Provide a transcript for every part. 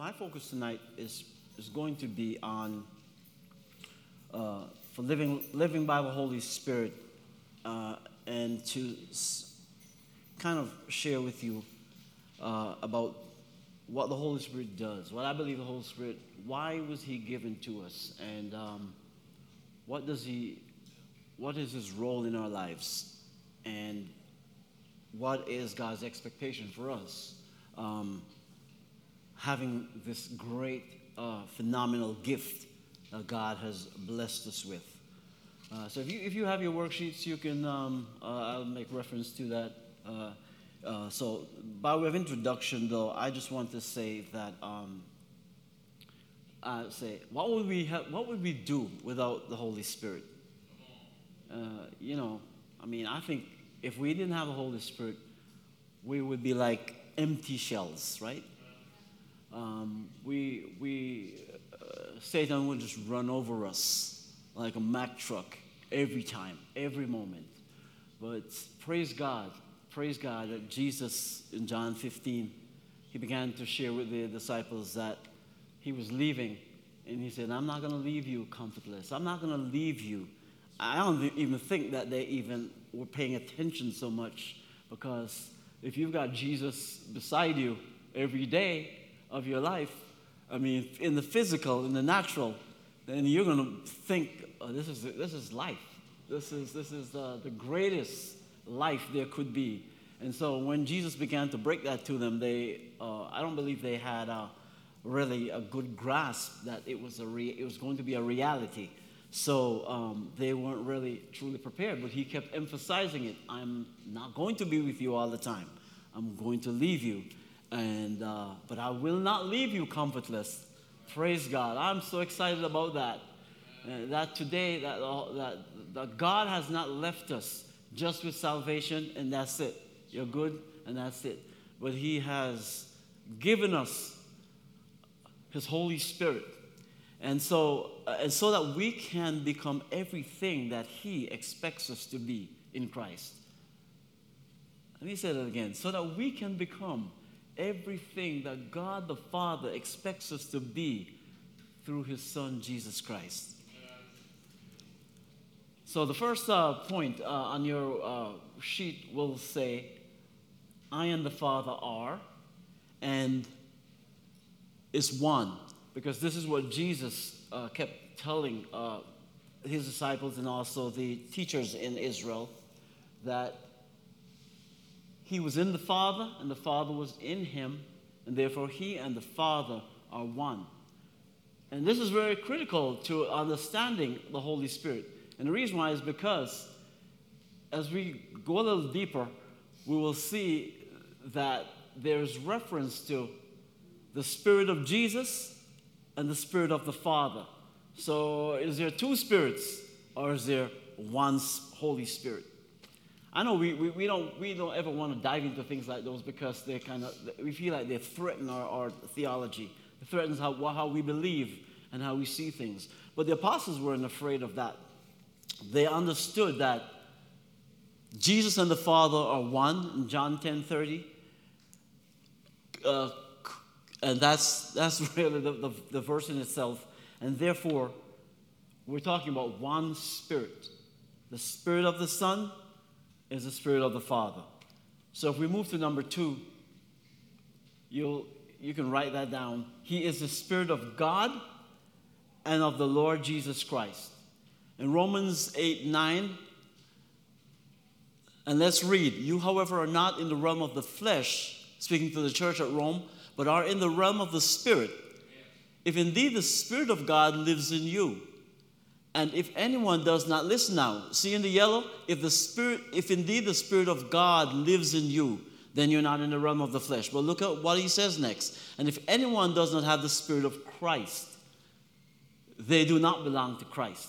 my focus tonight is, is going to be on uh, for living, living by the Holy Spirit uh, and to s- kind of share with you uh, about what the Holy Spirit does, what I believe the Holy Spirit, why was He given to us, and um, what does He, what is His role in our lives, and what is God's expectation for us, um, having this great, uh, phenomenal gift that God has blessed us with. Uh, so if you, if you have your worksheets, you can, um, uh, I'll make reference to that. Uh, uh, so by way of introduction, though, I just want to say that, um, say, what would we have, what would we do without the Holy Spirit? Uh, you know, I mean, I think if we didn't have the Holy Spirit, we would be like empty shells, right? Um, we, we, uh, Satan would just run over us like a Mack truck every time, every moment. But praise God, praise God that Jesus in John 15, he began to share with the disciples that he was leaving. And he said, I'm not going to leave you comfortless. I'm not going to leave you. I don't even think that they even were paying attention so much because if you've got Jesus beside you every day of your life, I mean, in the physical, in the natural, then you're going to think, oh, this, is, this is life. This is, this is uh, the greatest life there could be. And so when Jesus began to break that to them, they, uh, I don't believe they had uh, really a good grasp that it was, a re- it was going to be a reality. So um, they weren't really truly prepared, but he kept emphasizing it. I'm not going to be with you all the time. I'm going to leave you, and uh, but I will not leave you comfortless. Praise God! I'm so excited about that. Uh, that today, that, uh, that that God has not left us just with salvation, and that's it. You're good, and that's it. But He has given us His Holy Spirit and so, uh, and so that we can become everything that He expects us to be in Christ. Let me say that again. So that we can become everything that God the Father expects us to be through His Son, Jesus Christ. So, the first uh, point uh, on your uh, sheet will say, I and the Father are, and is one because this is what Jesus uh, kept telling uh, his disciples and also the teachers in Israel that he was in the Father and the Father was in him, and therefore he and the Father are one. And this is very critical to understanding the Holy Spirit. And the reason why is because as we go a little deeper, we will see that there's reference to the Spirit of Jesus and the Spirit of the Father. So, is there two spirits or is there one Holy Spirit? I know we, we, we, don't, we don't ever want to dive into things like those because they kind of, we feel like they threaten our, our theology. It threatens how, how we believe and how we see things. But the apostles weren't afraid of that. They understood that Jesus and the Father are one in John 10 30. Uh, and that's, that's really the, the, the verse in itself. And therefore, we're talking about one spirit. The spirit of the Son is the spirit of the Father. So if we move to number two, you'll, you can write that down. He is the spirit of God and of the Lord Jesus Christ. In Romans 8 9, and let's read. You, however, are not in the realm of the flesh, speaking to the church at Rome but are in the realm of the Spirit. If indeed the Spirit of God lives in you, and if anyone does not listen now, see in the yellow, if the Spirit, if indeed the Spirit of God lives in you, then you're not in the realm of the flesh. But look at what he says next. And if anyone does not have the Spirit of Christ, they do not belong to Christ.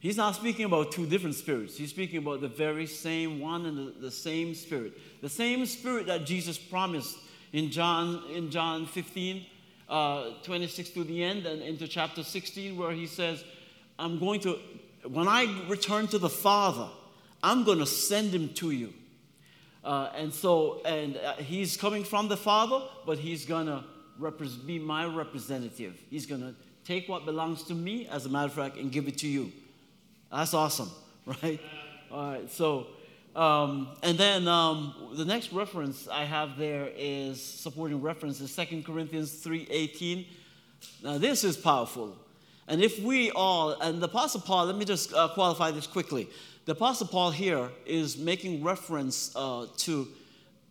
He's not speaking about two different spirits. He's speaking about the very same one and the, the same spirit. The same spirit that Jesus promised in John, in John 15, uh, 26 to the end, and into chapter 16, where he says, I'm going to, when I return to the Father, I'm going to send him to you. Uh, and so, and uh, he's coming from the Father, but he's going to repres- be my representative. He's going to take what belongs to me, as a matter of fact, and give it to you. That's awesome, right? All right, so, um, and then um, the next reference I have there is supporting reference is 2 Corinthians 3.18. Now, this is powerful. And if we all, and the Apostle Paul, let me just uh, qualify this quickly. The Apostle Paul here is making reference uh, to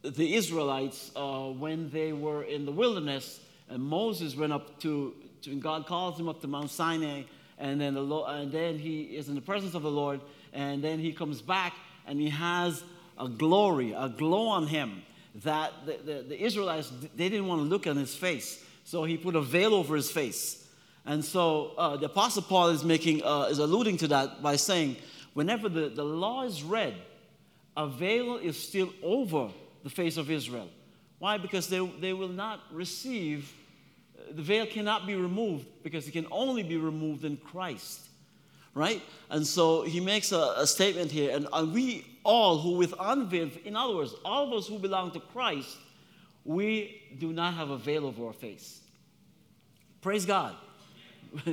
the Israelites uh, when they were in the wilderness, and Moses went up to, to God calls him up to Mount Sinai, and then, the and then he is in the presence of the Lord, and then he comes back and he has a glory, a glow on him that the, the, the Israelites, they didn't want to look on his face. So he put a veil over his face. And so uh, the Apostle Paul is making, uh, is alluding to that by saying, whenever the, the law is read, a veil is still over the face of Israel. Why? Because they, they will not receive, the veil cannot be removed because it can only be removed in Christ. Right? And so he makes a, a statement here, and, and we all who with unveiled, in other words, all of us who belong to Christ, we do not have a veil over our face. Praise God.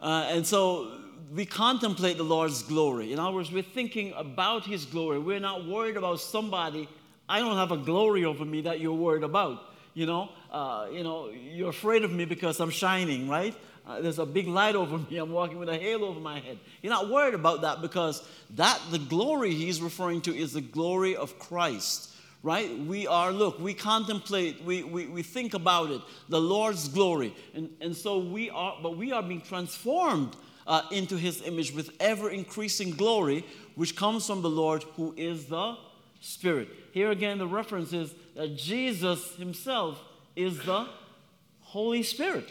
uh, and so we contemplate the Lord's glory. In other words, we're thinking about His glory. We're not worried about somebody. I don't have a glory over me that you're worried about. You know, uh, you know, you're afraid of me because I'm shining, right? Uh, there's a big light over me. I'm walking with a halo over my head. You're not worried about that because that the glory he's referring to is the glory of Christ right? We are, look, we contemplate, we, we, we think about it, the Lord's glory. And, and so we are, but we are being transformed uh, into his image with ever increasing glory, which comes from the Lord who is the Spirit. Here again, the reference is that Jesus himself is the Holy Spirit.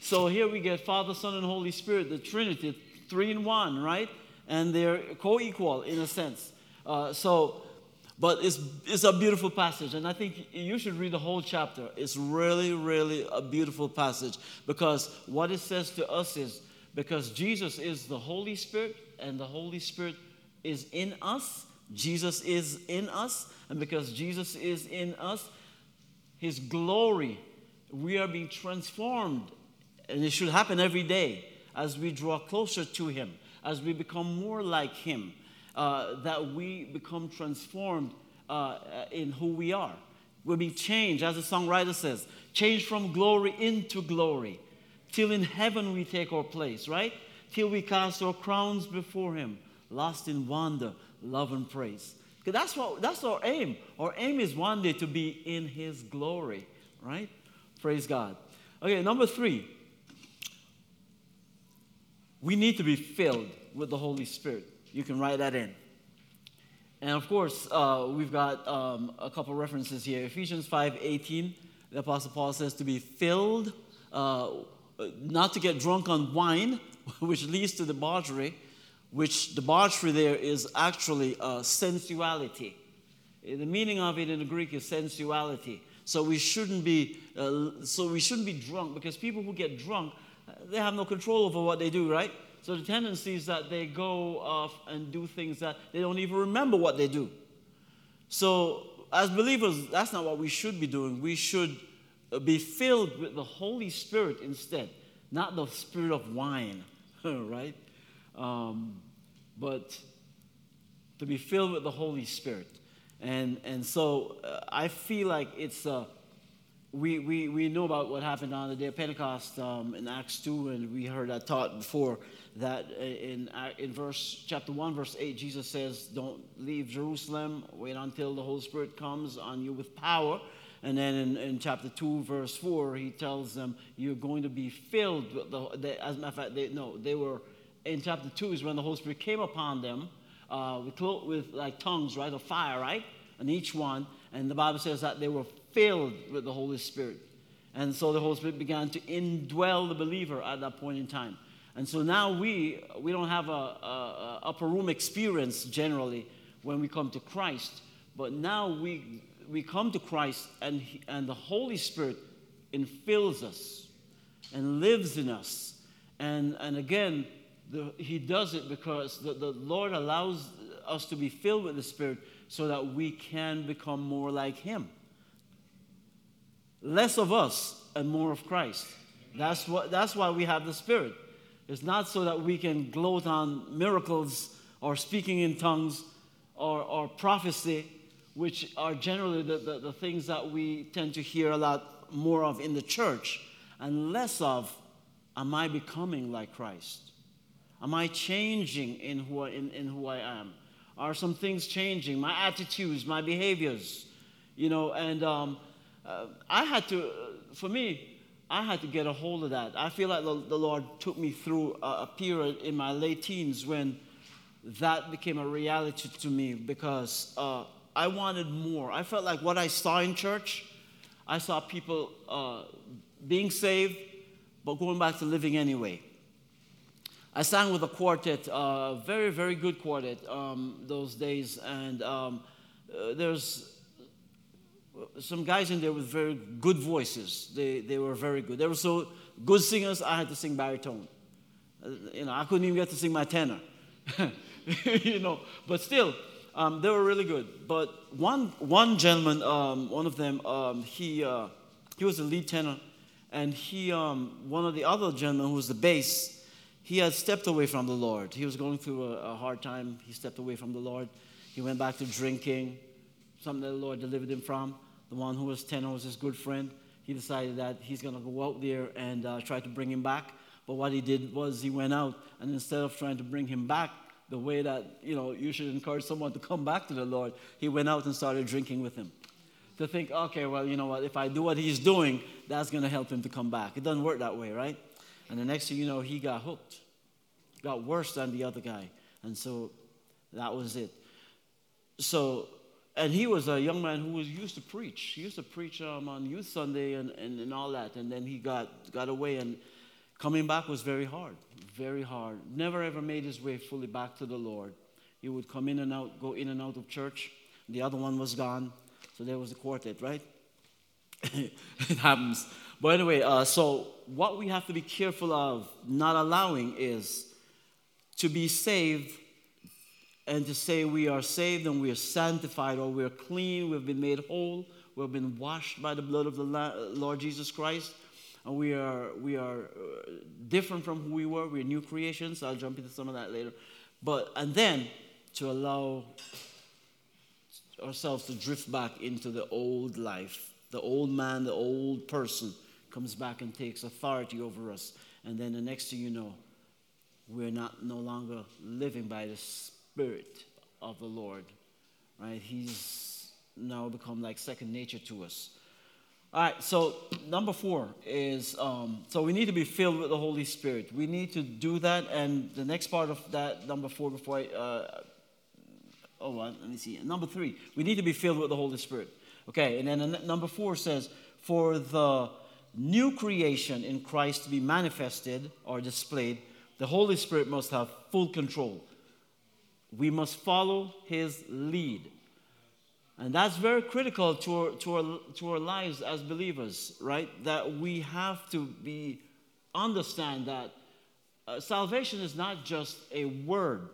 So here we get Father, Son, and Holy Spirit, the Trinity, three in one, right? And they're co equal in a sense. Uh, so but it's, it's a beautiful passage, and I think you should read the whole chapter. It's really, really a beautiful passage because what it says to us is because Jesus is the Holy Spirit, and the Holy Spirit is in us, Jesus is in us, and because Jesus is in us, His glory, we are being transformed, and it should happen every day as we draw closer to Him, as we become more like Him uh, that we become transformed uh, in who we are. We'll be changed, as the songwriter says, changed from glory into glory, till in heaven we take our place, right? Till we cast our crowns before Him, lost in wonder, love, and praise. That's, what, that's our aim. Our aim is one day to be in His glory, right? Praise God. Okay, number three, we need to be filled with the Holy Spirit. You can write that in. And of course, uh, we've got um, a couple references here. Ephesians 5:18, the Apostle Paul says to be filled, uh, not to get drunk on wine, which leads to debauchery, which debauchery there is actually uh, sensuality. The meaning of it in the Greek is sensuality. So we shouldn't be, uh, so we shouldn't be drunk because people who get drunk, they have no control over what they do, right? So the tendency is that they go off and do things that they don't even remember what they do. So, as believers, that's not what we should be doing. We should uh, be filled with the Holy Spirit instead, not the spirit of wine, right? Um, but to be filled with the Holy Spirit. And, and so uh, I feel like it's uh, we, we, we know about what happened on the day of Pentecost um, in Acts 2, and we heard that taught before that in, uh, in verse chapter 1, verse 8, Jesus says, Don't leave Jerusalem, wait until the Holy Spirit comes on you with power. And then in, in chapter 2, verse 4, he tells them, You're going to be filled with the. They, as a matter of fact, they, no, they were, in chapter 2 is when the Holy Spirit came upon them uh, with, with like tongues, right, of fire, right? And each one. And the Bible says that they were filled with the Holy Spirit. And so the Holy Spirit began to indwell the believer at that point in time. And so now we, we don't have a, a, a upper room experience generally when we come to Christ, but now we, we come to Christ and, he, and the Holy Spirit infills us and lives in us. And, and again, the, he does it because the, the Lord allows us to be filled with the Spirit so that we can become more like Him. less of us and more of Christ. That's, what, that's why we have the Spirit. It's not so that we can gloat on miracles or speaking in tongues or, or prophecy, which are generally the, the, the things that we tend to hear a lot more of in the church, and less of, am I becoming like Christ? Am I changing in who I, in, in who I am? Are some things changing? My attitudes, my behaviors, you know, and um, uh, I had to, uh, for me, I had to get a hold of that. I feel like the, the Lord took me through a, a, period in my late teens when that became a reality to me because uh, I wanted more. I felt like what I saw in church, I saw people uh, being saved, but going back to living anyway. I sang with a quartet, a uh, very, very good quartet um, those days, and um, uh, there's some guys in there with very good voices. They, they were very good. They were so good singers, I had to sing baritone. Uh, you know, I couldn't even get to sing my tenor. you know, but still, um, they were really good. But one, one gentleman, um, one of them, um, he, uh, he was the lead tenor, and he, um, one of the other gentlemen who was the bass, he had stepped away from the Lord. He was going through a, a hard time. He stepped away from the Lord. He went back to drinking, something that the Lord delivered him from the one who was tenor was his good friend. He decided that he's going to go out there and uh, try to bring him back. But what he did was he went out, and instead of trying to bring him back the way that you know you should encourage someone to come back to the Lord, he went out and started drinking with him. To think, okay, well, you know what? If I do what he's doing, that's going to help him to come back. It doesn't work that way, right? And the next thing you know, he got hooked, got worse than the other guy, and so that was it. So and he was a young man who was used to preach. He used to preach um, on Youth Sunday and, and, and all that. And then he got, got away, and coming back was very hard, very hard. Never ever made his way fully back to the Lord. He would come in and out, go in and out of church. The other one was gone. So there was the quartet, right? it happens. But anyway, uh, so what we have to be careful of not allowing is to be saved and to say we are saved and we are sanctified or we're clean, we've been made whole, we've been washed by the blood of the Lord Jesus Christ, and we are, we are uh, different from who we were. We're new creations. I'll jump into some of that later. But, and then to allow ourselves to drift back into the old life. The old man, the old person comes back and takes authority over us. And then the next thing you know, we're not no longer living by the Spirit of the Lord, right? He's now become like second nature to us. All right, so number four is um, so we need to be filled with the Holy Spirit. We need to do that, and the next part of that, number four, before I, uh, oh, let me see. Number three, we need to be filled with the Holy Spirit. Okay, and then number four says, for the new creation in Christ to be manifested or displayed, the Holy Spirit must have full control. We must follow his lead. And that's very critical to our, to our, to our lives as believers, right? That we have to be understand that uh, salvation is not just a word.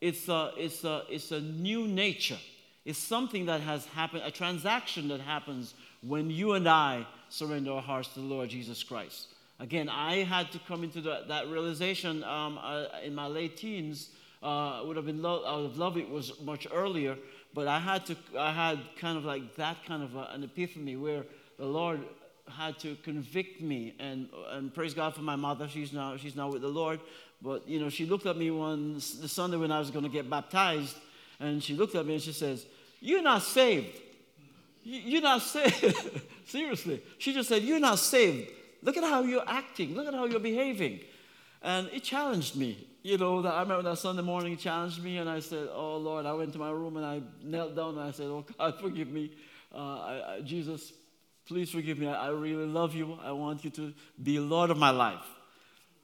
It's a, it's, a, it's a new nature. It's something that has happened, a transaction that happens when you and I surrender our hearts to the Lord Jesus Christ. Again, I had to come into the, that realization um, uh, in my late teens uh, would have been lo- I would have loved it was much earlier, but I had to I had kind of like that kind of a, an epiphany where the Lord had to convict me and and praise God for my mother. She's now she's now with the Lord, but you know she looked at me one the Sunday when I was going to get baptized, and she looked at me and she says, "You're not saved. You're not saved. Seriously." She just said, "You're not saved. Look at how you're acting. Look at how you're behaving." And it challenged me you know, that I remember that Sunday morning challenged me, and I said, "Oh Lord," I went to my room and I knelt down and I said, "Oh God, forgive me, uh, I, I, Jesus, please forgive me. I, I, really love you. I want you to be Lord of my life."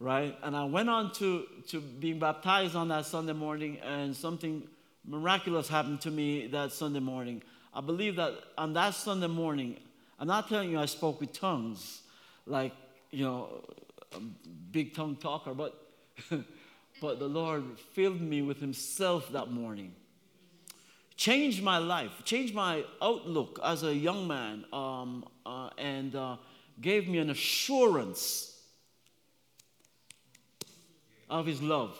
Right? And I went on to to being baptized on that Sunday morning, and something miraculous happened to me that Sunday morning. I believe that on that Sunday morning, I'm not telling you I spoke with tongues, like you know, a big tongue talker, but but the Lord filled me with Himself that morning. changed my life, changed my outlook as a young man, um, uh, and uh, gave me an assurance of His love.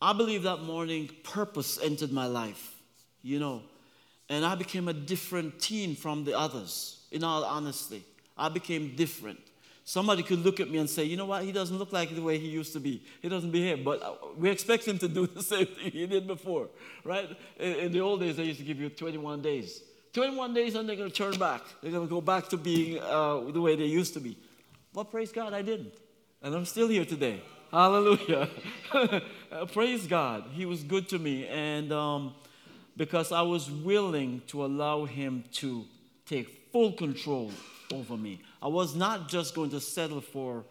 I believe that morning purpose entered my life, you know, and I became a different teen from the others, in all honesty. I became different. Somebody could look at me and say, you know what, he doesn't look like the way he used to be. He doesn't behave, but uh, we expect him to do the same thing he did before, right? In, the old days, they used to give you 21 days. 21 days and they're going to turn back. They're going to go back to being uh, the way they used to be. But praise God, I didn't. And I'm still here today. Hallelujah. Praise God. He was good to me. And um, because I was willing to allow Him to take full control over me. I was not just going to settle for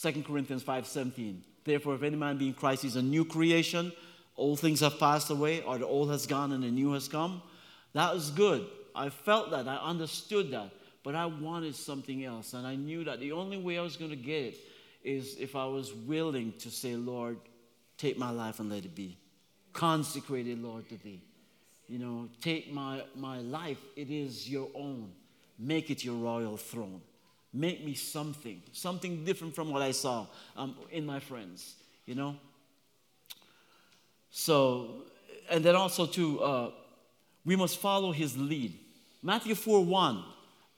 2 Corinthians 5:17. Therefore, if any man be in Christ, he's a new creation. Old things have passed away, or the old has gone and the new has come. That was good. I felt that. I understood that. But I wanted something else. And I knew that the only way I was going to get it is if I was willing to say, Lord, take my life and let it be. Consecrated, Lord, to thee. You know, take my, my life. It is your own. Make it your royal throne. Make me something, something different from what I saw um, in my friends, you know? So, and then also, too, uh, we must follow his lead. Matthew 4 1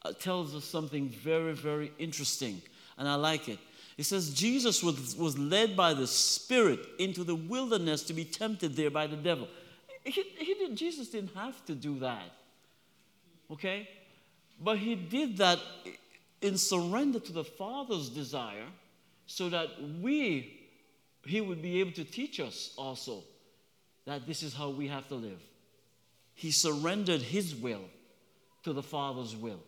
uh, tells us something very, very interesting, and I like it. It says, Jesus was, was led by the Spirit into the wilderness to be tempted there by the devil. He, he did, Jesus didn't have to do that. Okay? But he did that in surrender to the Father's desire so that we, he would be able to teach us also that this is how we have to live. He surrendered his will to the Father's will.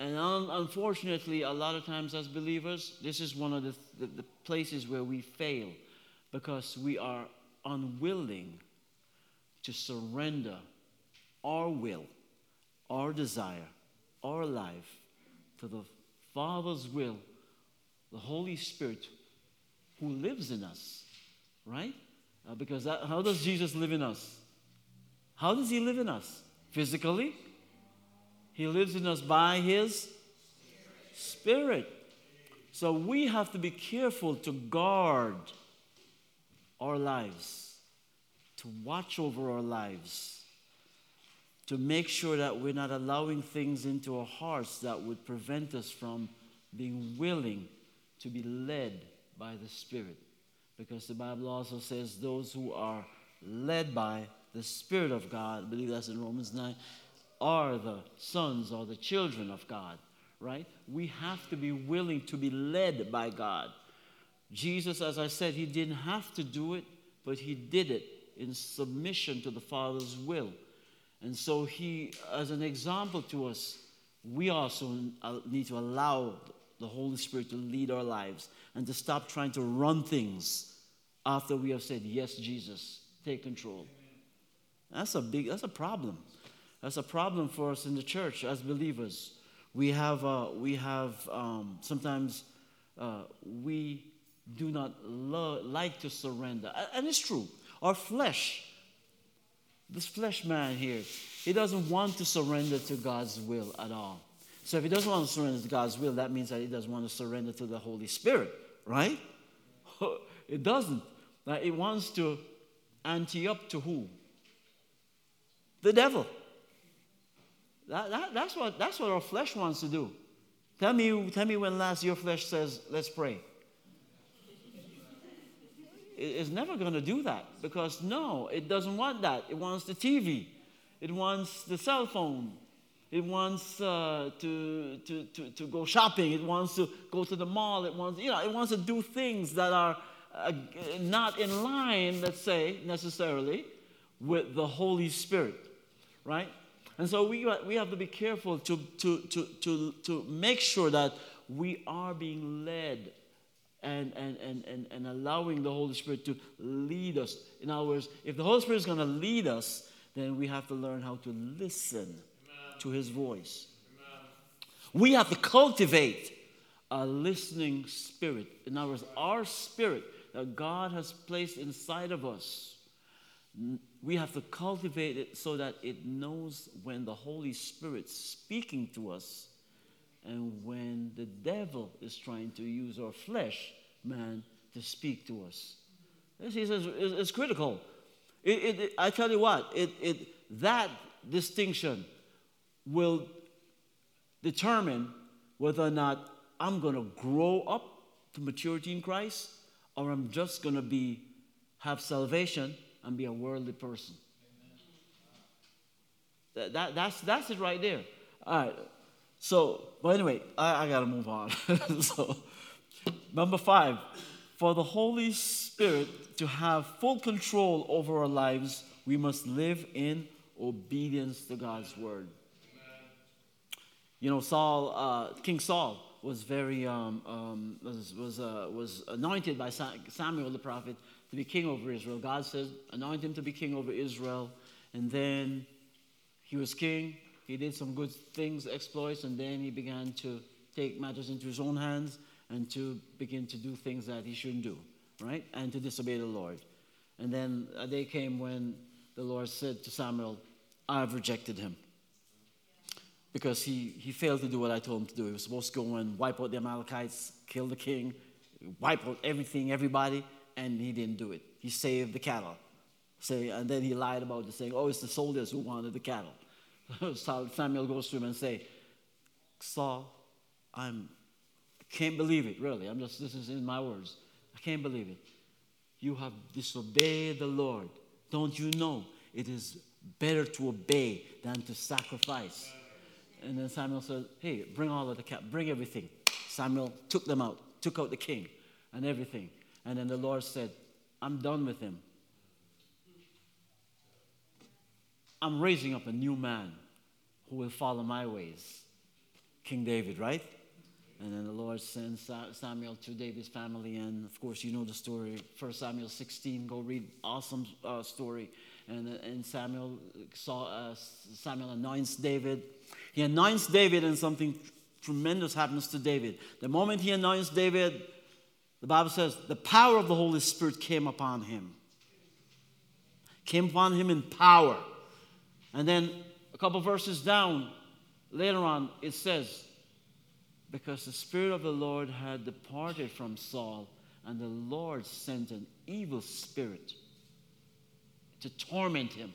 And un- unfortunately, a lot of times as believers, this is one of the, the, the places where we fail because we are unwilling to surrender our will, our desire, our life to the Father's will, the Holy Spirit who lives in us, right? Uh, because that, how does Jesus live in us? How does He live in us? Physically? He lives in us by His Spirit. So we have to be careful to guard our lives, to watch over our lives to make sure that we're not allowing things into our hearts that would prevent us from being willing to be led by the Spirit. Because the Bible also says those who are led by the Spirit of God, I believe that's in Romans 9, are the sons or the children of God, right? We have to be willing to be led by God. Jesus, as I said, he didn't have to do it, but he did it in submission to the Father's will. And so, he, as an example to us, we also need to allow the Holy Spirit to lead our lives and to stop trying to run things after we have said, Yes, Jesus, take control. That's a big, that's a problem. That's a problem for us in the church as believers. We have, uh, we have um, sometimes uh, we do not lo- like to surrender. And it's true. Our flesh this flesh man here, he doesn't want to surrender to God's will at all. So if he doesn't want to surrender to God's will, that means that he doesn't want to surrender to the Holy Spirit, right? it doesn't. Like it wants to ante up to who? The devil. That, that, that's, what, that's what our flesh wants to do. Tell me, tell me when last your flesh says, let's pray is never going to do that because no, it doesn't want that. It wants the TV, it wants the cell phone, it wants uh, to, to, to, to go shopping, it wants to go to the mall, it wants, you know, it wants to do things that are uh, not in line, let's say, necessarily with the Holy Spirit, right? And so we, we have to be careful to, to, to, to, to make sure that we are being led and, and, and, and, and allowing the Holy Spirit to lead us. In other words, if the Holy Spirit is going to lead us, then we have to learn how to listen Amen. to His voice. Amen. We have to cultivate a listening spirit. In other words, our spirit that God has placed inside of us we have to cultivate it so that it knows when the Holy Spirit's speaking to us and when the devil is trying to use our flesh, man, to speak to us. He says it's critical. It, it, I tell you what, it, it, that distinction will determine whether or not I'm going to grow up to maturity in Christ or I'm just going to be have salvation and be a worldly person. That, that, that's, that's it right there. All right. So, but anyway, I, I got to move on. so, number five, for the Holy Spirit to have full control over our lives, we must live in obedience to God's word. You know, Saul, uh, King Saul was very um, um, was was, uh, was anointed by Samuel the prophet to be king over Israel. God said, anoint him to be king over Israel, and then he was king. He did some good things, exploits, and then he began to take matters into his own hands and to begin to do things that he shouldn't do, right? And to disobey the Lord. And then a day came when the Lord said to Samuel, I have rejected him. Because he, he failed to do what I told him to do. He was supposed to go and wipe out the Amalekites, kill the king, wipe out everything, everybody, and he didn't do it. He saved the cattle. Say, and then he lied about it, saying, Oh, it's the soldiers who wanted the cattle. Samuel goes to him and say, Saul, I'm I can't believe it, really. I'm just this is in my words. I can't believe it. You have disobeyed the Lord. Don't you know it is better to obey than to sacrifice? And then Samuel said, Hey, bring all of the cat, bring everything. Samuel took them out, took out the king and everything. And then the Lord said, I'm done with him. I'm raising up a new man who will follow my ways. King David, right? And then the Lord sends Samuel to David's family. And of course, you know the story. First Samuel 16, go read. Awesome uh, story. And, and Samuel, saw, uh, Samuel anoints David. He anoints David, and something tremendous happens to David. The moment he anoints David, the Bible says the power of the Holy Spirit came upon him. Came upon him in power. And then a couple verses down, later on, it says, Because the Spirit of the Lord had departed from Saul, and the Lord sent an evil spirit to torment him.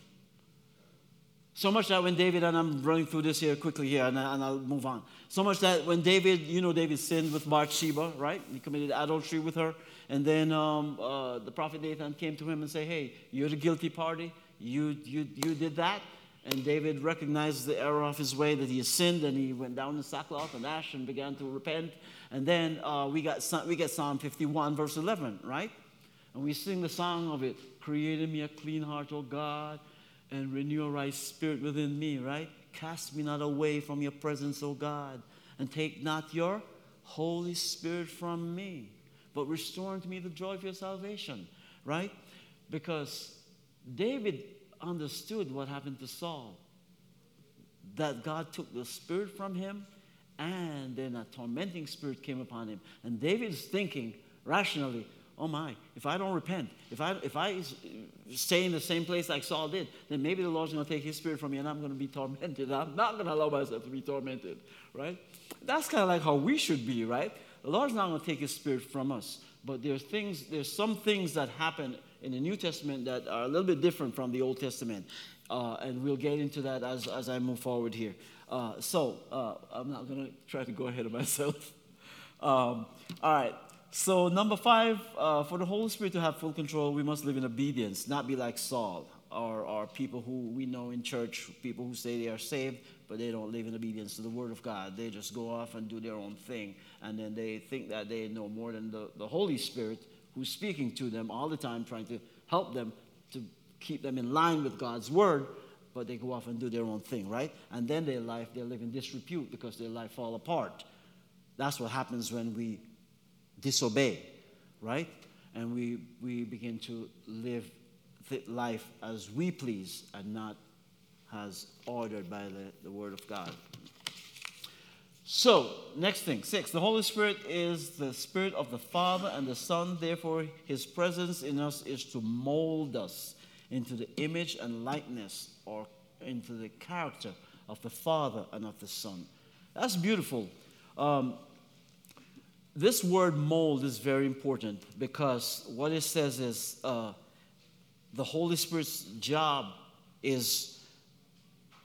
So much that when David, and I'm running through this here quickly here, and, I, and I'll move on. So much that when David, you know, David sinned with Bathsheba, right? He committed adultery with her. And then um, uh, the prophet Nathan came to him and said, Hey, you're the guilty party. You, you, you did that. And David recognized the error of his way, that he has sinned, and he went down in sackcloth and ash and began to repent. And then uh, we, got, we get Psalm 51, verse 11, right? And we sing the song of it Create in me a clean heart, O God and renew a right spirit within me, right? Cast me not away from your presence, O God, and take not your Holy Spirit from me, but restore unto me the joy of your salvation, right? Because David understood what happened to Saul. That God took the spirit from him, and then a tormenting spirit came upon him. And David's thinking rationally, oh my, if I don't repent, if I, if I stay in the same place like Saul did, then maybe the Lord's going to take his spirit from me and I'm going to be tormented. I'm not going to allow myself to be tormented, right? That's kind of like how we should be, right? The Lord's not going to take his spirit from us. But there's things, there's some things that happen in the New Testament that are a little bit different from the Old Testament. Uh, and we'll get into that as, as I move forward here. Uh, so uh, I'm not going to try to go ahead of myself. Um, all right. So, number five, uh, for the Holy Spirit to have full control, we must live in obedience, not be like Saul or, or people who we know in church, people who say they are saved, but they don't live in obedience to the Word of God. They just go off and do their own thing, and then they think that they know more than the, the Holy Spirit who's speaking to them all the time, trying to help them to keep them in line with God's Word, but they go off and do their own thing, right? And then their life, they live in disrepute because their life fall apart. That's what happens when we disobey, right? And we, we begin to live life as we please and not as ordered by the, the Word of God. So, next thing, six, the Holy Spirit is the Spirit of the Father and the Son. Therefore, His presence in us is to mold us into the image and likeness or into the character of the Father and of the Son. That's beautiful. Um, this word mold is very important because what it says is uh, the Holy Spirit's job is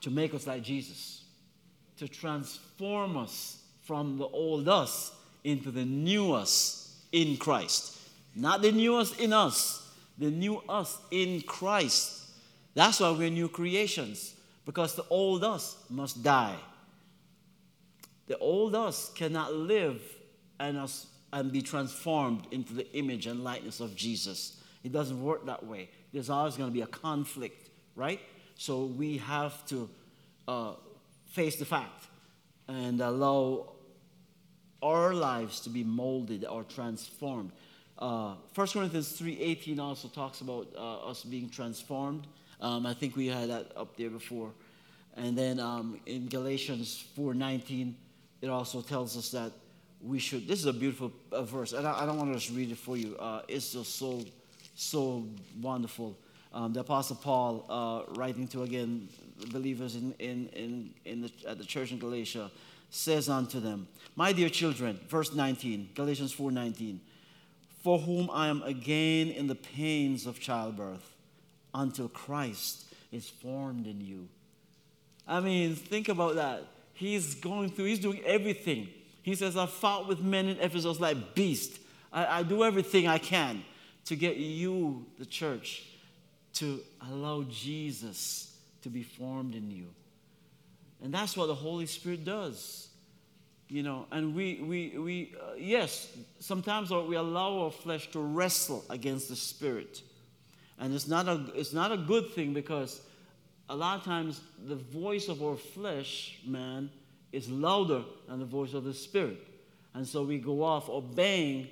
to make us like Jesus, to transform us from the old us into the new us in Christ. Not the new us in us, the new us in Christ. That's why we're new creations, because the old us must die. The old us cannot live and, us, and be transformed into the image and likeness of Jesus. It doesn't work that way. There's always going to be a conflict, right? So we have to uh, face the fact and allow our lives to be molded or transformed. Uh, 1 Corinthians 3.18 also talks about uh, us being transformed. Um, I think we had that up there before. And then um, in Galatians 4.19, it also tells us that we should, this is a beautiful uh, verse, and I, I, don't want to just read it for you. Uh, it's just so, so wonderful. Um, the Apostle Paul, uh, writing to again believers in, in, in, in the, at the church in Galatia, says unto them, My dear children, verse 19, Galatians 4 19, for whom I am again in the pains of childbirth, until Christ is formed in you. I mean, think about that. He's going through, he's doing everything. He says, I fought with men in Ephesus like beasts. I, I do everything I can to get you, the church, to allow Jesus to be formed in you. And that's what the Holy Spirit does. You know, and we, we, we uh, yes, sometimes we allow our flesh to wrestle against the Spirit. And it's not, a, it's not a good thing because a lot of times the voice of our flesh, man, is louder than the voice of the Spirit. And so we go off obeying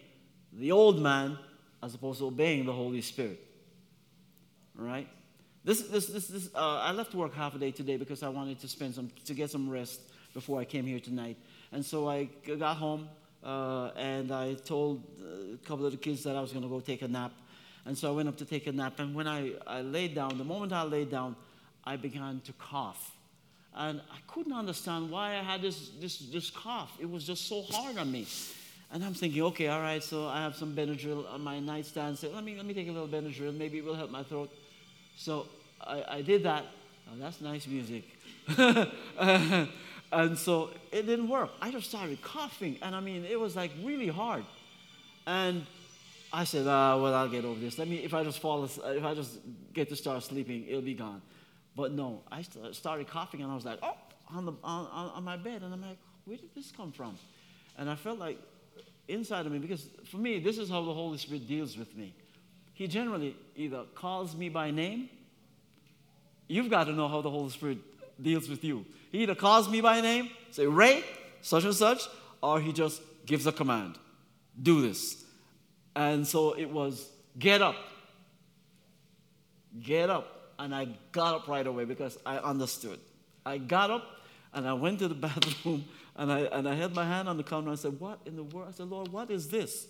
the old man as opposed to obeying the Holy Spirit. Right? This, this, this, this, uh, I left work half a day today because I wanted to spend some, to get some rest before I came here tonight. And so I got home uh, and I told a couple of the kids that I was going to go take a nap. And so I went up to take a nap. And when I, I laid down, the moment I laid down, I began to cough. And I couldn't understand why I had this, this, this cough. It was just so hard on me. And I'm thinking, okay, all right, so I have some Benadryl on my nightstand. So let me, let me take a little Benadryl. Maybe it will help my throat. So I, I did that. Oh, that's nice music. and so it didn't work. I just started coughing. And I mean, it was like really hard. And I said, ah, well, I'll get over this. Let me, if I just fall, if I just get to start sleeping, it'll be gone. But no, I started coughing and I was like, oh, on, the, on, on my bed. And I'm like, where did this come from? And I felt like inside of me, because for me, this is how the Holy Spirit deals with me. He generally either calls me by name. You've got to know how the Holy Spirit deals with you. He either calls me by name, say, Ray, such and such, or he just gives a command do this. And so it was, get up. Get up. And I got up right away because I understood. I got up and I went to the bathroom and I, and I had my hand on the counter and I said, What in the world? I said, Lord, what is this?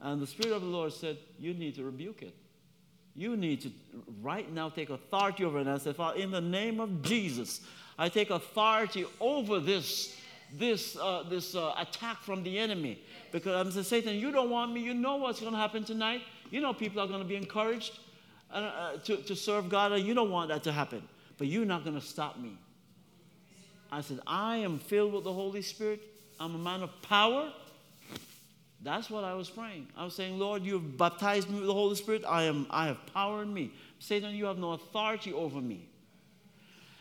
And the Spirit of the Lord said, You need to rebuke it. You need to right now take authority over it. And I said, Father, in the name of Jesus, I take authority over this, this, uh, this uh, attack from the enemy. Because I'm saying, Satan, you don't want me. You know what's going to happen tonight. You know people are going to be encouraged uh, uh, to, to serve God, and you don't want that to happen. But you're not going to stop me. I said, I am filled with the Holy Spirit. I'm a man of power. That's what I was praying. I was saying, Lord, you have baptized me with the Holy Spirit. I, am, I have power in me. Satan, you have no authority over me.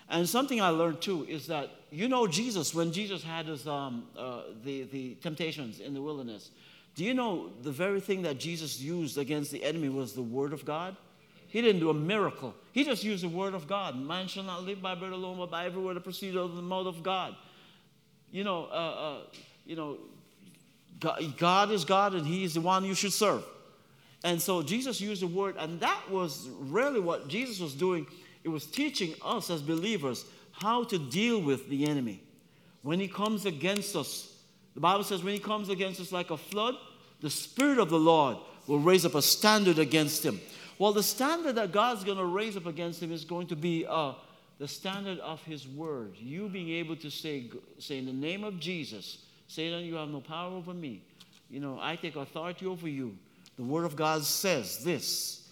And something I learned too is that, you know, Jesus, when Jesus had his, um, uh, the, the temptations in the wilderness, do you know the very thing that Jesus used against the enemy was the Word of God? He didn't do a miracle. He just used the word of God. Man shall not live by bread alone, but by every word that proceeds out of the mouth of God. You know, uh, uh, you know, God is God, and He is the one you should serve. And so Jesus used the word, and that was really what Jesus was doing. It was teaching us as believers how to deal with the enemy. When he comes against us, the Bible says, when he comes against us like a flood, the Spirit of the Lord will raise up a standard against him. Well, the standard that God's going to raise up against him is going to be uh, the standard of his word. You being able to say, say, in the name of Jesus, Satan, you have no power over me. You know, I take authority over you. The word of God says this.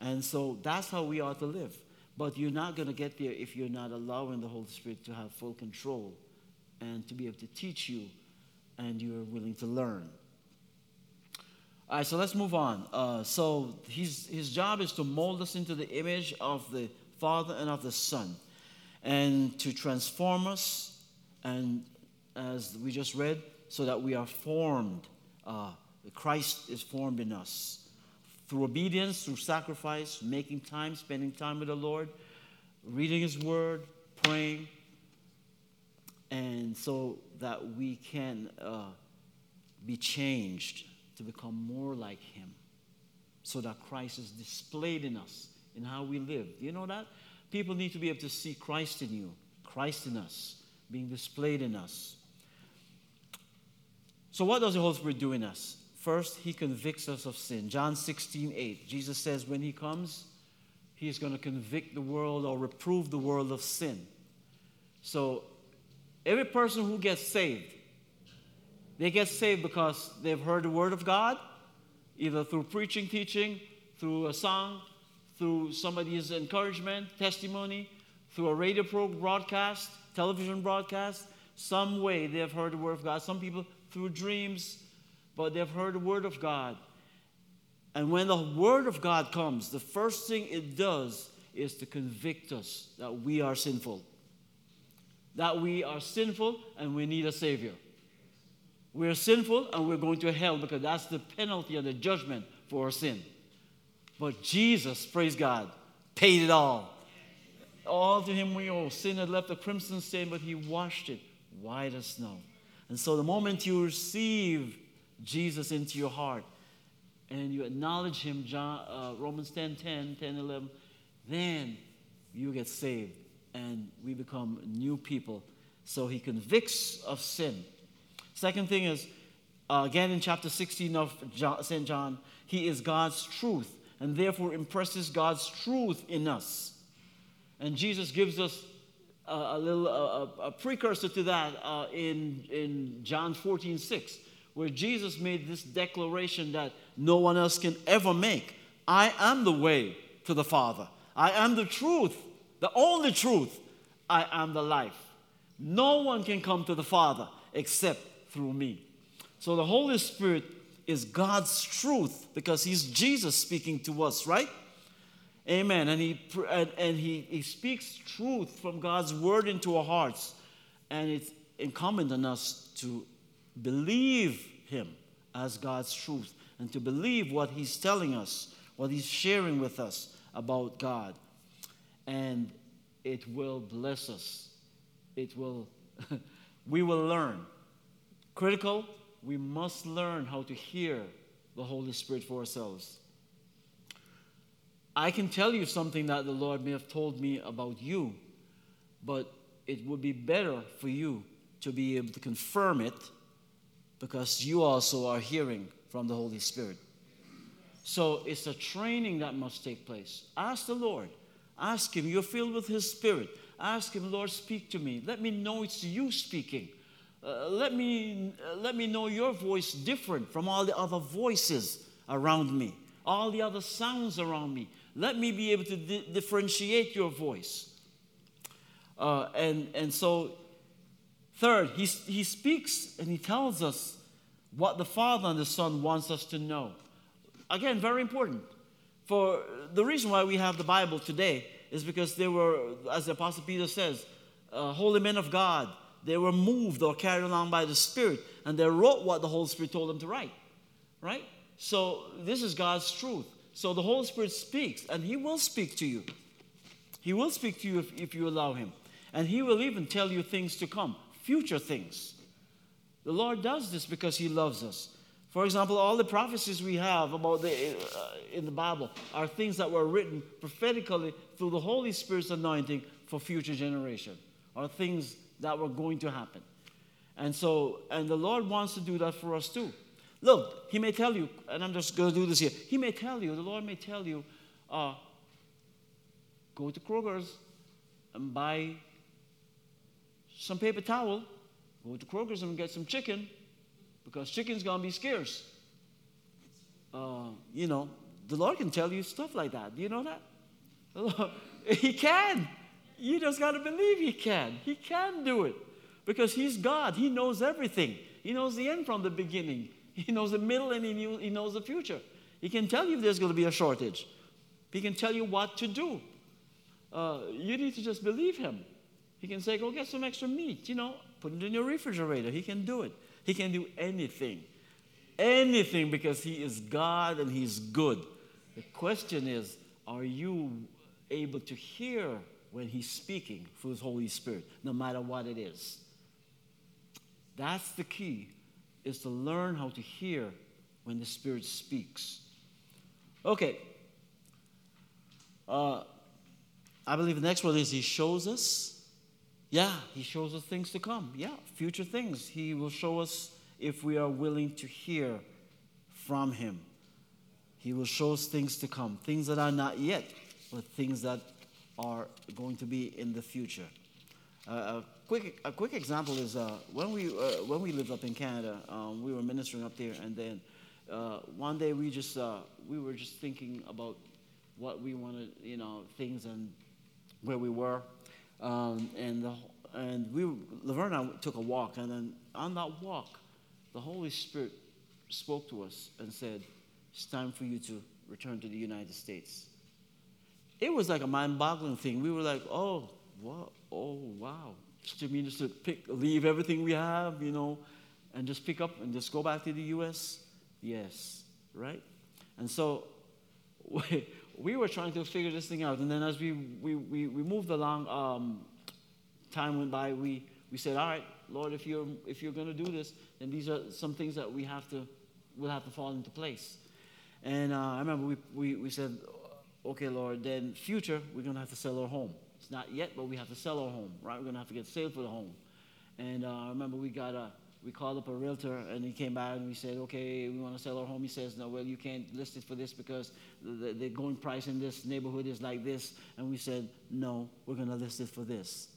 And so that's how we are to live. But you're not going to get there if you're not allowing the Holy Spirit to have full control and to be able to teach you and you're willing to learn. All right, so let's move on. Uh, so his, his job is to mold us into the image of the Father and of the Son and to transform us, and as we just read, so that we are formed. Uh, Christ is formed in us through obedience, through sacrifice, making time, spending time with the Lord, reading His Word, praying, and so that we can uh, be changed to become more like Him, so that Christ is displayed in us in how we live. Do You know that? People need to be able to see Christ in you, Christ in us, being displayed in us. So, what does the Holy Spirit do in us? First, He convicts us of sin. John 16, 8. Jesus says, when He comes, He is going to convict the world or reprove the world of sin. So, every person who gets saved, they get saved because they've heard the Word of God, either through preaching, teaching, through a song, through somebody's encouragement, testimony, through a radio program, broadcast, television broadcast, some way they have heard the word of God. Some people through dreams, but they've heard the word of God. And when the word of God comes, the first thing it does is to convict us that we are sinful. That we are sinful and we need a Savior. We're sinful and we're going to hell because that's the penalty and the judgment for our sin. But Jesus, praise God, paid it all. All to him we owe. Sin had left a crimson stain, but he washed it white as snow. And so the moment you receive Jesus into your heart and you acknowledge him, John, uh, Romans 10 10, 10 11, then you get saved and we become new people. So he convicts of sin. Second thing is, uh, again in chapter 16 of St. John, he is God's truth and therefore impresses God's truth in us. And Jesus gives us a, a little a, a, precursor to that uh, in, in John 14 6, where Jesus made this declaration that no one else can ever make I am the way to the Father, I am the truth, the only truth, I am the life. No one can come to the Father except through me. So the Holy Spirit is God's truth because He's Jesus speaking to us, right? Amen. And He and, and he, he speaks truth from God's word into our hearts. And it's incumbent on us to believe Him as God's truth and to believe what He's telling us, what He's sharing with us about God. And it will bless us. It will, we will learn. Critical, we must learn how to hear the Holy Spirit for ourselves. I can tell you something that the Lord may have told me about you, but it would be better for you to be able to confirm it because you also are hearing from the Holy Spirit. So it's a training that must take place. Ask the Lord. Ask Him. You're filled with His Spirit. Ask Him, Lord, speak to me. Let me know it's you speaking. Uh, let, me, uh, let me know your voice different from all the other voices around me, all the other sounds around me. Let me be able to di- differentiate your voice. Uh, and, and so, third, he, he speaks and he tells us what the Father and the Son wants us to know. Again, very important. For the reason why we have the Bible today is because they were, as the Apostle Peter says, uh, holy men of God they were moved or carried along by the Spirit, and they wrote what the Holy Spirit told them to write. Right? So this is God's truth. So the Holy Spirit speaks, and He will speak to you. He will speak to you if, if you allow Him. And He will even tell you things to come, future things. The Lord does this because He loves us. For example, all the prophecies we have about the, uh, in the Bible are things that were written prophetically through the Holy Spirit's anointing for future generation, or things that were going to happen. And so, and the Lord wants to do that for us too. Look, He may tell you, and I'm just going to do this here. He may tell you, the Lord may tell you, uh, go to Kroger's and buy some paper towel, go to Kroger's and get some chicken because chicken's going to be scarce. Uh, you know, the Lord can tell you stuff like that. Do you know that? he can. You just got to believe He can. He can do it because He's God. He knows everything. He knows the end from the beginning, He knows the middle, and He, knew, he knows the future. He can tell you if there's going to be a shortage, He can tell you what to do. Uh, you need to just believe Him. He can say, Go get some extra meat, you know, put it in your refrigerator. He can do it. He can do anything. Anything because He is God and He's good. The question is, are you able to hear when He's speaking through His Holy Spirit, no matter what it is? That's the key, is to learn how to hear when the Spirit speaks. Okay. Uh, I believe the next one is He shows us. Yeah, He shows us things to come. Yeah, future things. He will show us if we are willing to hear from Him. He will show us things to come, things that are not yet, but things that are going to be in the future. Uh, a quick a quick example is uh, when we uh, when we lived up in Canada, um, we were ministering up there, and then uh, one day we just uh, we were just thinking about what we wanted, you know, things and where we were, um, and the, and we Laverne and I took a walk, and then on that walk, the Holy Spirit spoke to us and said it's time for you to return to the United States. It was like a mind boggling thing. We were like, oh, what? Oh, wow. To mean just to pick, leave everything we have, you know, and just pick up and just go back to the U.S.? Yes, right? And so we, we were trying to figure this thing out. And then as we, we, we, we moved along, um, time went by, we, we said, all right, Lord, if you're, if you're going to do this, then these are some things that we have to, will have to fall into place. And uh, I remember we, we, we said, okay, Lord, then future, we're going to have to sell our home. It's not yet, but we have to sell our home, right? We're going to have to get sale for the home. And uh, I remember we got a, we called up a realtor and he came back and we said, okay, we want to sell our home. He says, no, well, you can't list it for this because the, the going price in this neighborhood is like this. And we said, no, we're going to list it for this.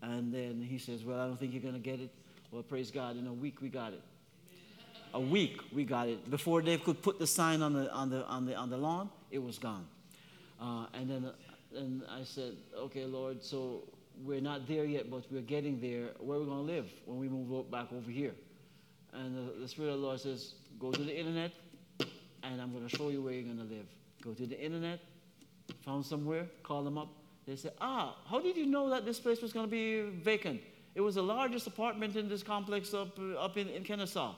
And then he says, well, I don't think you're going to get it. Well, praise God. In a week, we got it a week we got it. Before they could put the sign on the, on the, on the, on the lawn, it was gone. Uh, and then and I said, okay, Lord, so we're not there yet, but we're getting there. Where are we going to live when we move back over here? And the, the Spirit of the Lord says, go to the internet, and I'm going to show you where you're going to live. Go to the internet, found somewhere, call them up. They said, ah, how did you know that this place was going to be vacant? It was the largest apartment in this complex up, up in, in Kennesaw.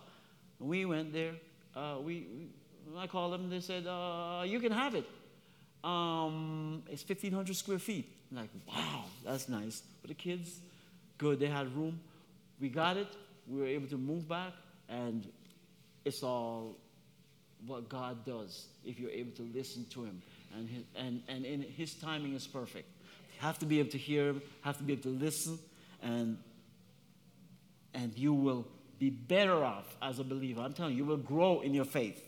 We went there. Uh, we, we, I called them. They said, uh, "You can have it. Um, it's 1,500 square feet." Like, wow, that's nice. For the kids, good. They had room. We got it. We were able to move back, and it's all what God does if you're able to listen to Him, and his, and and in His timing is perfect. You have to be able to hear Him. Have to be able to listen, and and you will be better off as a believer. I'm telling you, you will grow in your faith.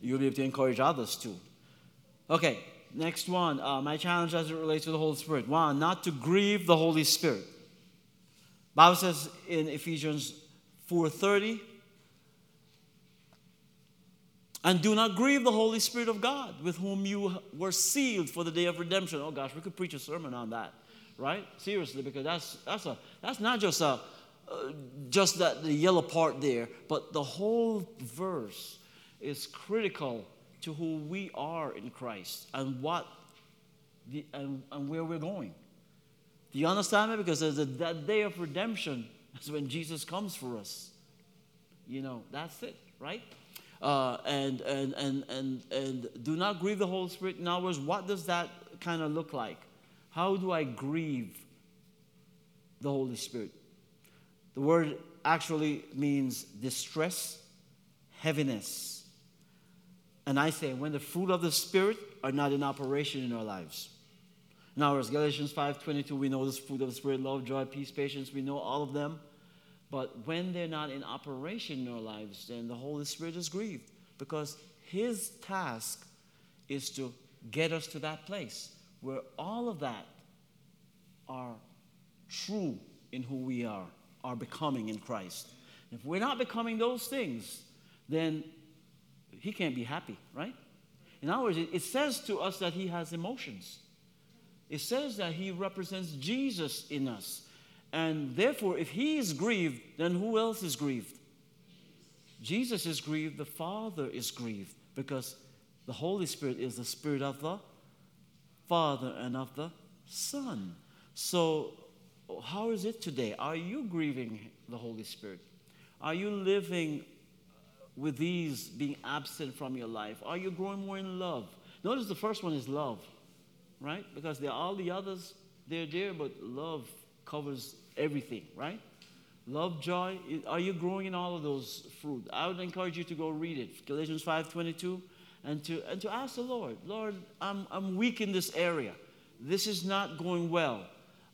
You'll be able to encourage others too. Okay, next one. Uh, my challenge as it relates to the Holy Spirit. One, not to grieve the Holy Spirit. Bible says in Ephesians 4:30, and do not grieve the Holy Spirit of God, with whom you were sealed for the day of redemption. Oh gosh, we could preach a sermon on that, right? Seriously, because that's that's a that's not just a uh, just that the yellow part there, but the whole verse is critical to who we are in Christ and what the, and, and where we're going. Do you understand me? Because there's a, that day of redemption is when Jesus comes for us. You know, that's it, right? Uh, and, and, and, and, and do not grieve the Holy Spirit. In other words, what does that kind of look like? How do I grieve the Holy Spirit? The word actually means distress, heaviness. And I say, when the fruit of the Spirit are not in operation in our lives. Now, as Galatians 5.22, we know this fruit of the Spirit, love, joy, peace, patience, we know all of them. But when they're not in operation in our lives, then the Holy Spirit is grieved because his task is to get us to that place where all of that are true in who we are, are becoming in Christ. If we're not becoming those things, then he can't be happy, right? In other words, it says to us that he has emotions. It says that he represents Jesus in us. And therefore, if he is grieved, then who else is grieved? Jesus is grieved, the Father is grieved, because the Holy Spirit is the Spirit of the Father and of the Son. So, how is it today? Are you grieving the Holy Spirit? Are you living with these being absent from your life? Are you growing more in love? Notice the first one is love, right? Because they're all the others, they're there, but love covers everything, right? Love, joy. Are you growing in all of those fruit? I would encourage you to go read it. Galatians 5:22, and to and to ask the Lord, Lord, I'm I'm weak in this area. This is not going well.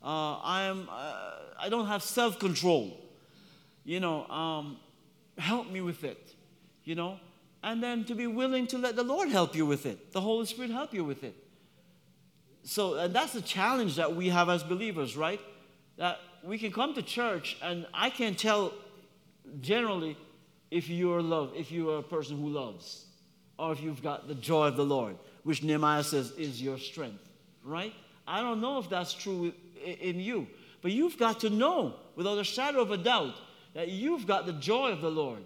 Uh, I am. Uh, I don't have self-control. You know, um, help me with it you know, and then to be willing to let the Lord help you with it, the Holy Spirit help you with it. So, and that's the challenge that we have as believers, right? That we can come to church and I can tell generally if you're love, if you are a person who loves, or if you've got the joy of the Lord, which Nehemiah says is your strength, right? I don't know if that's true in you, but you've got to know without a shadow of a doubt that you've got the joy of the Lord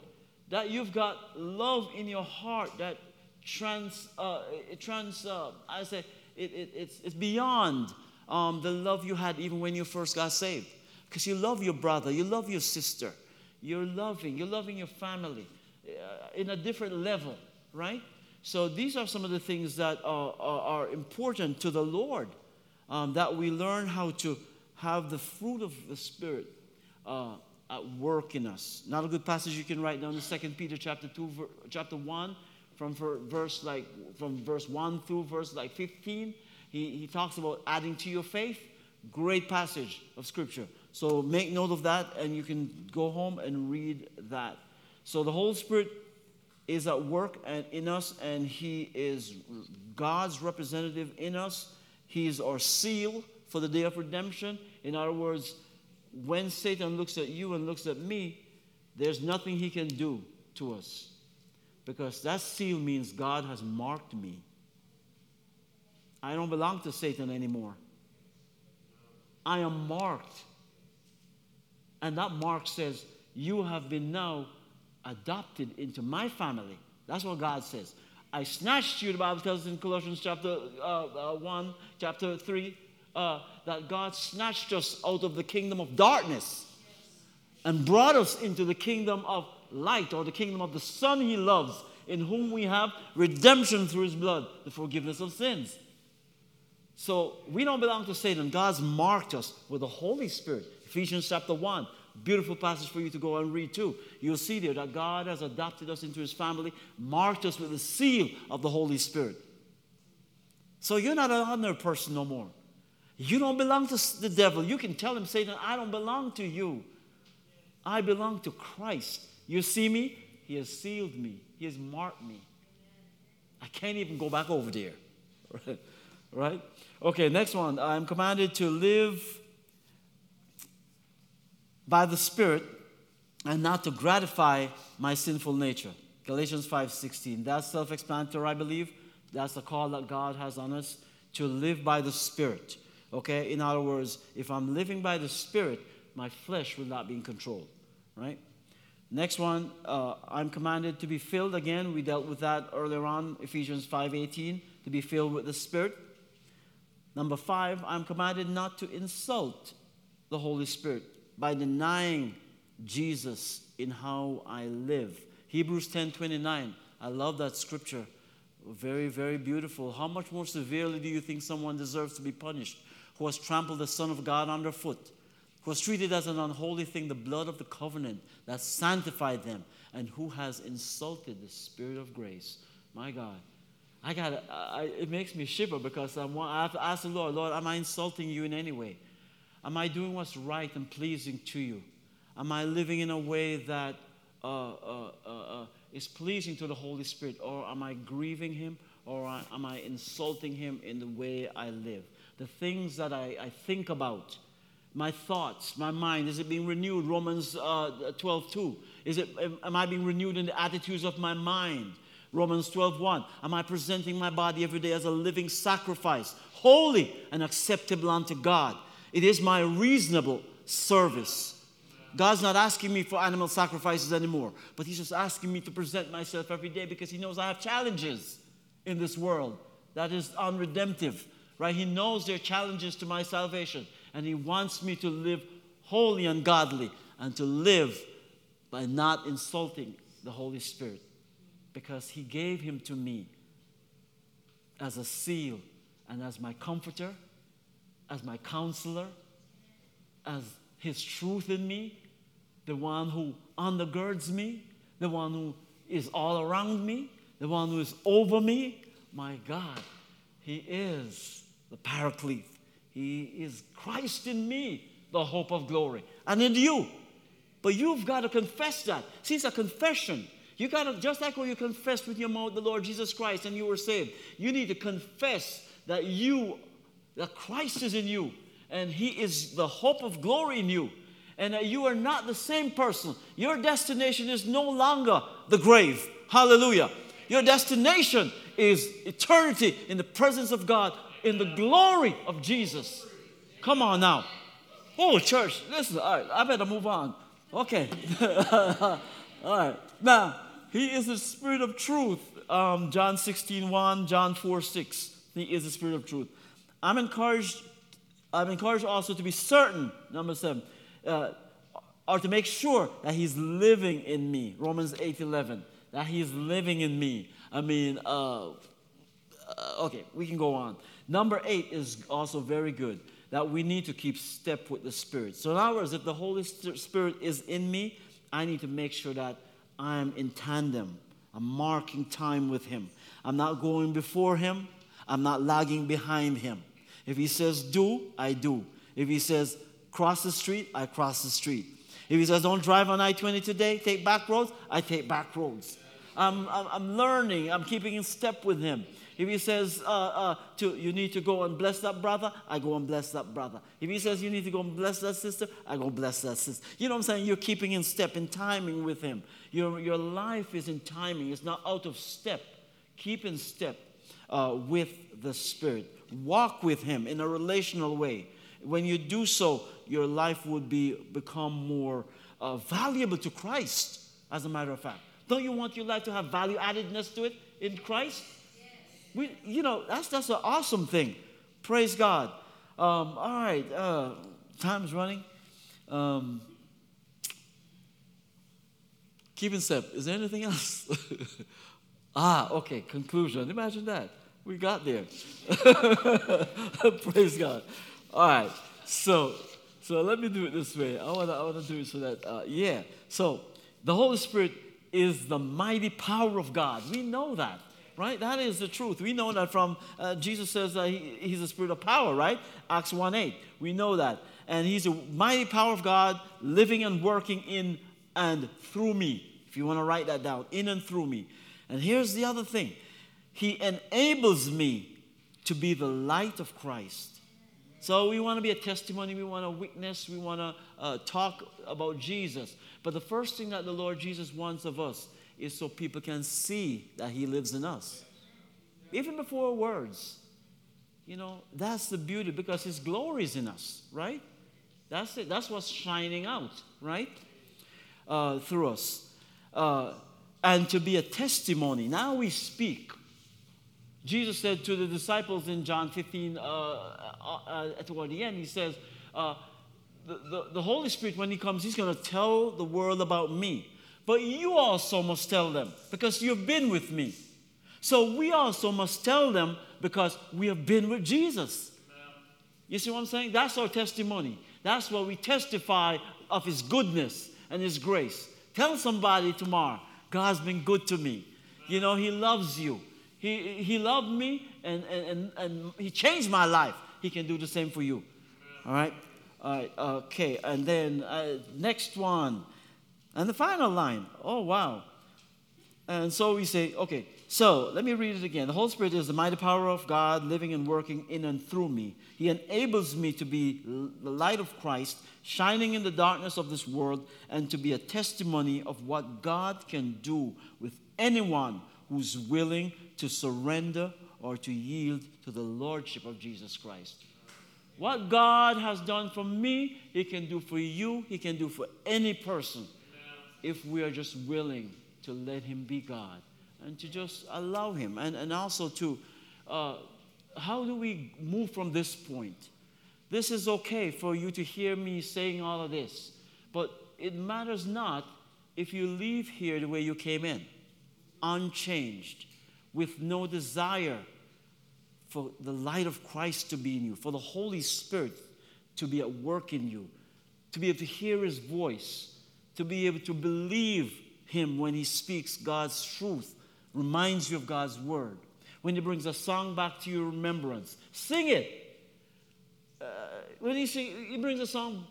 that you've got love in your heart that trans, uh, trans uh, I say, it, it, it's, it's beyond um, the love you had even when you first got saved. Because you love your brother, you love your sister, you're loving, you're loving your family uh, in a different level, right? So these are some of the things that are, are, are important to the Lord um, that we learn how to have the fruit of the Spirit uh, at work in us. Not a good passage you can write down in Second Peter chapter 2, chapter 1, from verse like from verse 1 through verse like 15. He, he talks about adding to your faith. Great passage of scripture. So make note of that and you can go home and read that. So the Holy Spirit is at work and in us, and He is God's representative in us. He is our seal for the day of redemption. In other words, when Satan looks at you and looks at me, there's nothing he can do to us. Because that seal means God has marked me. I don't belong to Satan anymore. I am marked. And that mark says, You have been now adopted into my family. That's what God says. I snatched you, the Bible tells us in Colossians chapter uh, uh, 1, chapter 3, uh, that God snatched us out of the kingdom of darkness and brought us into the kingdom of light or the kingdom of the Son He loves, in whom we have redemption through His blood, the forgiveness of sins. So we don't belong to Satan. God's marked us with the Holy Spirit. Ephesians chapter 1. Beautiful passage for you to go and read too. You'll see there that God has adopted us into his family, marked us with the seal of the Holy Spirit. So you're not an ordinary person no more. You don't belong to the devil. You can tell him, Satan, I don't belong to you. I belong to Christ. You see me? He has sealed me, He has marked me. I can't even go back over there. right? Okay, next one. I'm commanded to live by the Spirit and not to gratify my sinful nature. Galatians 5:16. That's self-explanatory, I believe. That's the call that God has on us to live by the Spirit. Okay? In other words, if I'm living by the Spirit, my flesh will not be in control. Right? Next one, uh, I'm commanded to be filled. Again, we dealt with that earlier on, Ephesians 5:18, to be filled with the Spirit. Number five, I'm commanded not to insult the Holy Spirit by denying Jesus in how I live. Hebrews 10:29. I love that scripture. Very, very beautiful. How much more severely do you think someone deserves to be punished who has trampled the Son of God underfoot, who has treated as an unholy thing the blood of the covenant that sanctified them, and who has insulted the Spirit of grace. My God. I got it makes me shiver because I'm, I have to ask the Lord, Lord, am I insulting you in any way? Am I doing what's right and pleasing to you? Am I living in a way that uh, uh, uh, uh is pleasing to the Holy Spirit? Or am I grieving Him? or am I insulting him in the way I live? The things that I, I think about, my thoughts, my mind, is it being renewed? Romans uh, 12 2. Is it, am I being renewed in the attitudes of my mind? Romans 12 1. Am I presenting my body every day as a living sacrifice, holy and acceptable unto God? It is my reasonable service. God's not asking me for animal sacrifices anymore, but He's just asking me to present myself every day because He knows I have challenges in this world that is unredemptive, right? He knows there are challenges to my salvation, and He wants me to live holy and godly and to live by not insulting the Holy Spirit because He gave Him to me as a seal and as my comforter, as my counselor, as His truth in me the one who undergirds me, the one who is all around me, the one who is over me. My God, He is the Paraclete. He is Christ in me, the hope of glory, and in you. But you've got to confess that. See, it's a confession. You got to, just like when you confessed with your mouth the Lord Jesus Christ and you were saved, you need to confess that you, that Christ is in you and He is the hope of glory in you and that you are not the same person. Your destination is no longer the grave. Hallelujah. Your destination is eternity in the presence of God, in the glory of Jesus. Come on now. Oh, church, listen, all right, I better move on. Okay. all right. Now, he is the spirit of truth. Um, John 16, 1, John 4, 6. He is the spirit of truth. I'm encouraged, I'm encouraged also to be certain, number seven, uh, or to make sure that he's living in me. Romans 8 11. That he's living in me. I mean, uh, uh, okay, we can go on. Number eight is also very good that we need to keep step with the Spirit. So, in other words, if the Holy Spirit is in me, I need to make sure that I'm in tandem. I'm marking time with Him. I'm not going before Him, I'm not lagging behind Him. If He says do, I do. If He says cross the street, I cross the street. If he says, don't drive on I 20 today, take back roads, I take back roads. I'm, I'm, I'm, learning, I'm keeping in step with him. If he says, uh, uh, to, you need to go and bless that brother, I go and bless that brother. If he says, you need to go and bless that sister, I go bless that sister. You know what I'm saying? You're keeping in step, in timing with him. Your, your life is in timing, it's not out of step. Keep in step uh, with the Spirit. Walk with him in a relational way. When you do so, your life would be become more uh, valuable to Christ, as a matter of fact. Don't you want your life to have value addedness to it in Christ? We, you know, that's, that's an awesome thing. Praise God. Um, all right, uh, time's running. Um, keeping step. Is there anything else? ah, okay, conclusion. Imagine that. We got there. Praise God. All right. So, so let me do it this way. I want to I wanna do it so that, uh, yeah. So, the Holy Spirit is the mighty power of God. We know that, right? That is the truth. We know that from, uh, Jesus says that he, He's the Spirit of power, right? Acts 1 8. We know that. And He's a mighty power of God living and working in and through me. If you want to write that down, in and through me. And here's the other thing He enables me to be the light of Christ so we want to be a testimony, we want to witness, we want to uh, talk about Jesus. But the first thing that the Lord Jesus wants of us is so people can see that He lives in us. Even before words. You know, that's the beauty because His glory is in us, right? That's it. That's what's shining out, right? Uh, through us. Uh, and to be a testimony. Now we speak Jesus said to the disciples in John 15, uh, uh, uh, toward the end, he says, uh, the, the, the Holy Spirit, when he comes, he's going to tell the world about me. But you also must tell them because you've been with me. So we also must tell them because we have been with Jesus. You see what I'm saying? That's our testimony. That's what we testify of his goodness and his grace. Tell somebody tomorrow, God's been good to me. You know, he loves you. He, he loved me and, and, and He changed my life. He can do the same for you. All right? All right, okay. And then uh, next one. And the final line. Oh, wow. And so we say, okay, so let me read it again. The Holy Spirit is the mighty power of God living and working in and through me. He enables me to be the light of Christ, shining in the darkness of this world, and to be a testimony of what God can do with anyone who's willing to surrender or to yield to the Lordship of Jesus Christ. What God has done for me, He can do for you, He can do for any person if we are just willing to let Him be God and to just allow Him. And, and also, to uh, how do we move from this point? This is okay for you to hear me saying all of this, but it matters not if you leave here the way you came in, unchanged, with no desire for the light of Christ to be in you, for the Holy Spirit to be at work in you, to be able to hear His voice, to be able to believe him when he speaks God's truth, reminds you of God's word. When he brings a song back to your remembrance, sing it. Uh, when he, sing, he brings a song,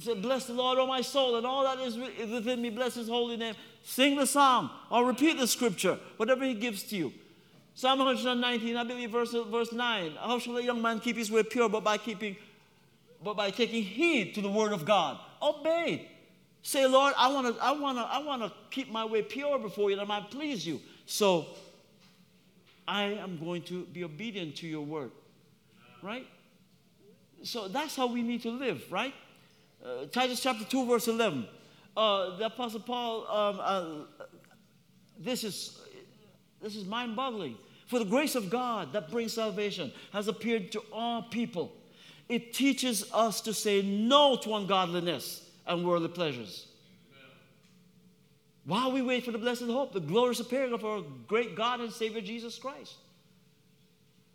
say, Bless the Lord, O my soul, and all that is within me, bless his holy name. Sing the song or repeat the scripture, whatever he gives to you. Psalm 119, I believe, verse, verse 9. How shall a young man keep his way pure but by keeping, but by taking heed to the word of God? Obey. Say, Lord, I want to I wanna, I wanna keep my way pure before you and I might please you. So I am going to be obedient to your word. Right? So that's how we need to live, right? Uh, Titus chapter 2, verse 11. Uh, the Apostle Paul, um, uh, this is, this is mind boggling. For the grace of God that brings salvation has appeared to all people. It teaches us to say no to ungodliness and worldly pleasures. While we wait for the blessed hope, the glorious appearing of our great God and Savior Jesus Christ.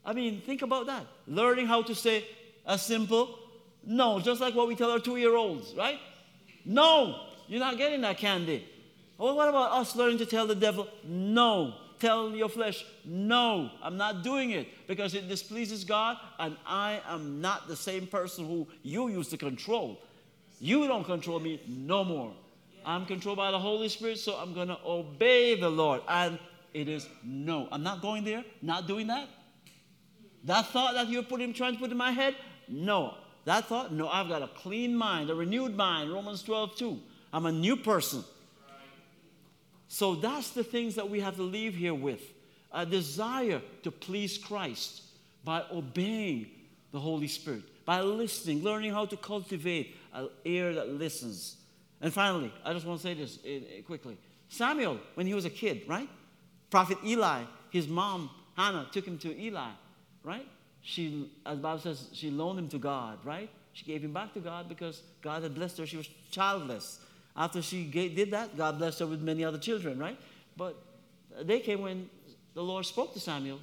I mean, think about that. Learning how to say a simple no, just like what we tell our two year olds, right? No, you're not getting that candy. Well, what about us learning to tell the devil no? Tell your flesh, no, I'm not doing it because it displeases God and I am not the same person who you used to control. You don't control me no more. I'm controlled by the Holy Spirit, so I'm going to obey the Lord. And it is no. I'm not going there, not doing that. That thought that you're putting, trying to put in my head, no. That thought, no, I've got a clean mind, a renewed mind, Romans 12, 2. I'm a new person. So that's the things that we have to leave here with a desire to please Christ by obeying the Holy Spirit, by listening, learning how to cultivate an ear that listens. And finally, I just want to say this eh, eh, quickly. Samuel, when he was a kid, right? Prophet Eli, his mom, Hannah, took him to Eli, right? She, as the Bible says, she loaned him to God, right? She gave him back to God because God had blessed her. She was childless. After she did that, God blessed her with many other children, right? But they came when the Lord spoke to Samuel,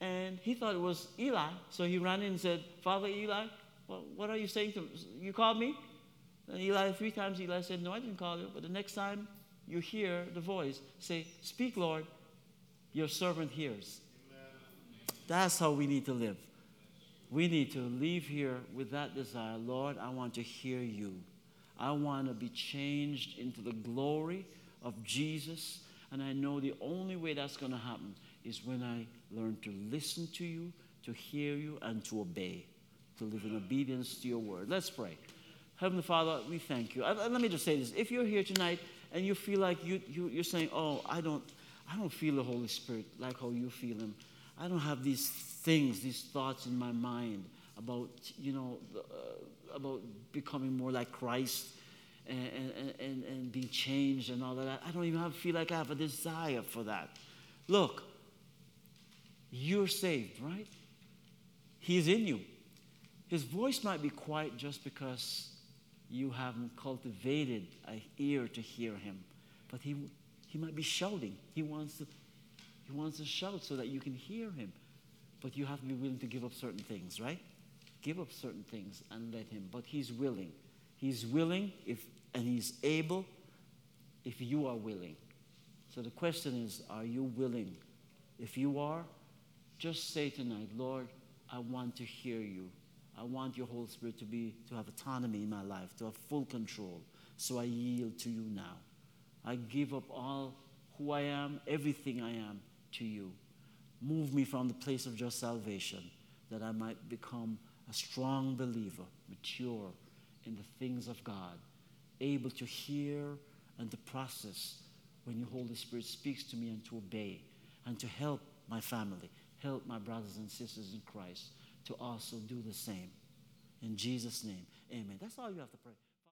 and he thought it was Eli. So he ran in and said, Father Eli, well, what are you saying to me? You called me? And Eli, three times Eli said, No, I didn't call you. But the next time you hear the voice, say, Speak, Lord, your servant hears. That's how we need to live. We need to leave here with that desire. Lord, I want to hear you. I want to be changed into the glory of Jesus. And I know the only way that's going to happen is when I learn to listen to you, to hear you, and to obey to live in obedience to your word. Let's pray. Heavenly Father, we thank you. let me just say this. If you're here tonight and you feel like you, you, you're saying, oh, I don't, I don't feel the Holy Spirit like how you feel him. I don't have these things, these thoughts in my mind about, you know, uh, about becoming more like Christ and, and, and, and being changed and all that. I don't even have, feel like I have a desire for that. Look, you're saved, right? He's in you. His voice might be quiet just because you haven't cultivated an ear to hear him. But he, he might be shouting. He wants, to, he wants to shout so that you can hear him. But you have to be willing to give up certain things, right? Give up certain things and let him. But he's willing. He's willing if, and he's able if you are willing. So the question is, are you willing? If you are, just say tonight, Lord, I want to hear you. I want your Holy Spirit to be to have autonomy in my life, to have full control. So I yield to you now. I give up all who I am, everything I am to you. Move me from the place of just salvation that I might become a strong believer, mature in the things of God, able to hear and to process when your Holy Spirit speaks to me and to obey and to help my family, help my brothers and sisters in Christ to also do the same. In Jesus' name, amen. That's all you have to pray.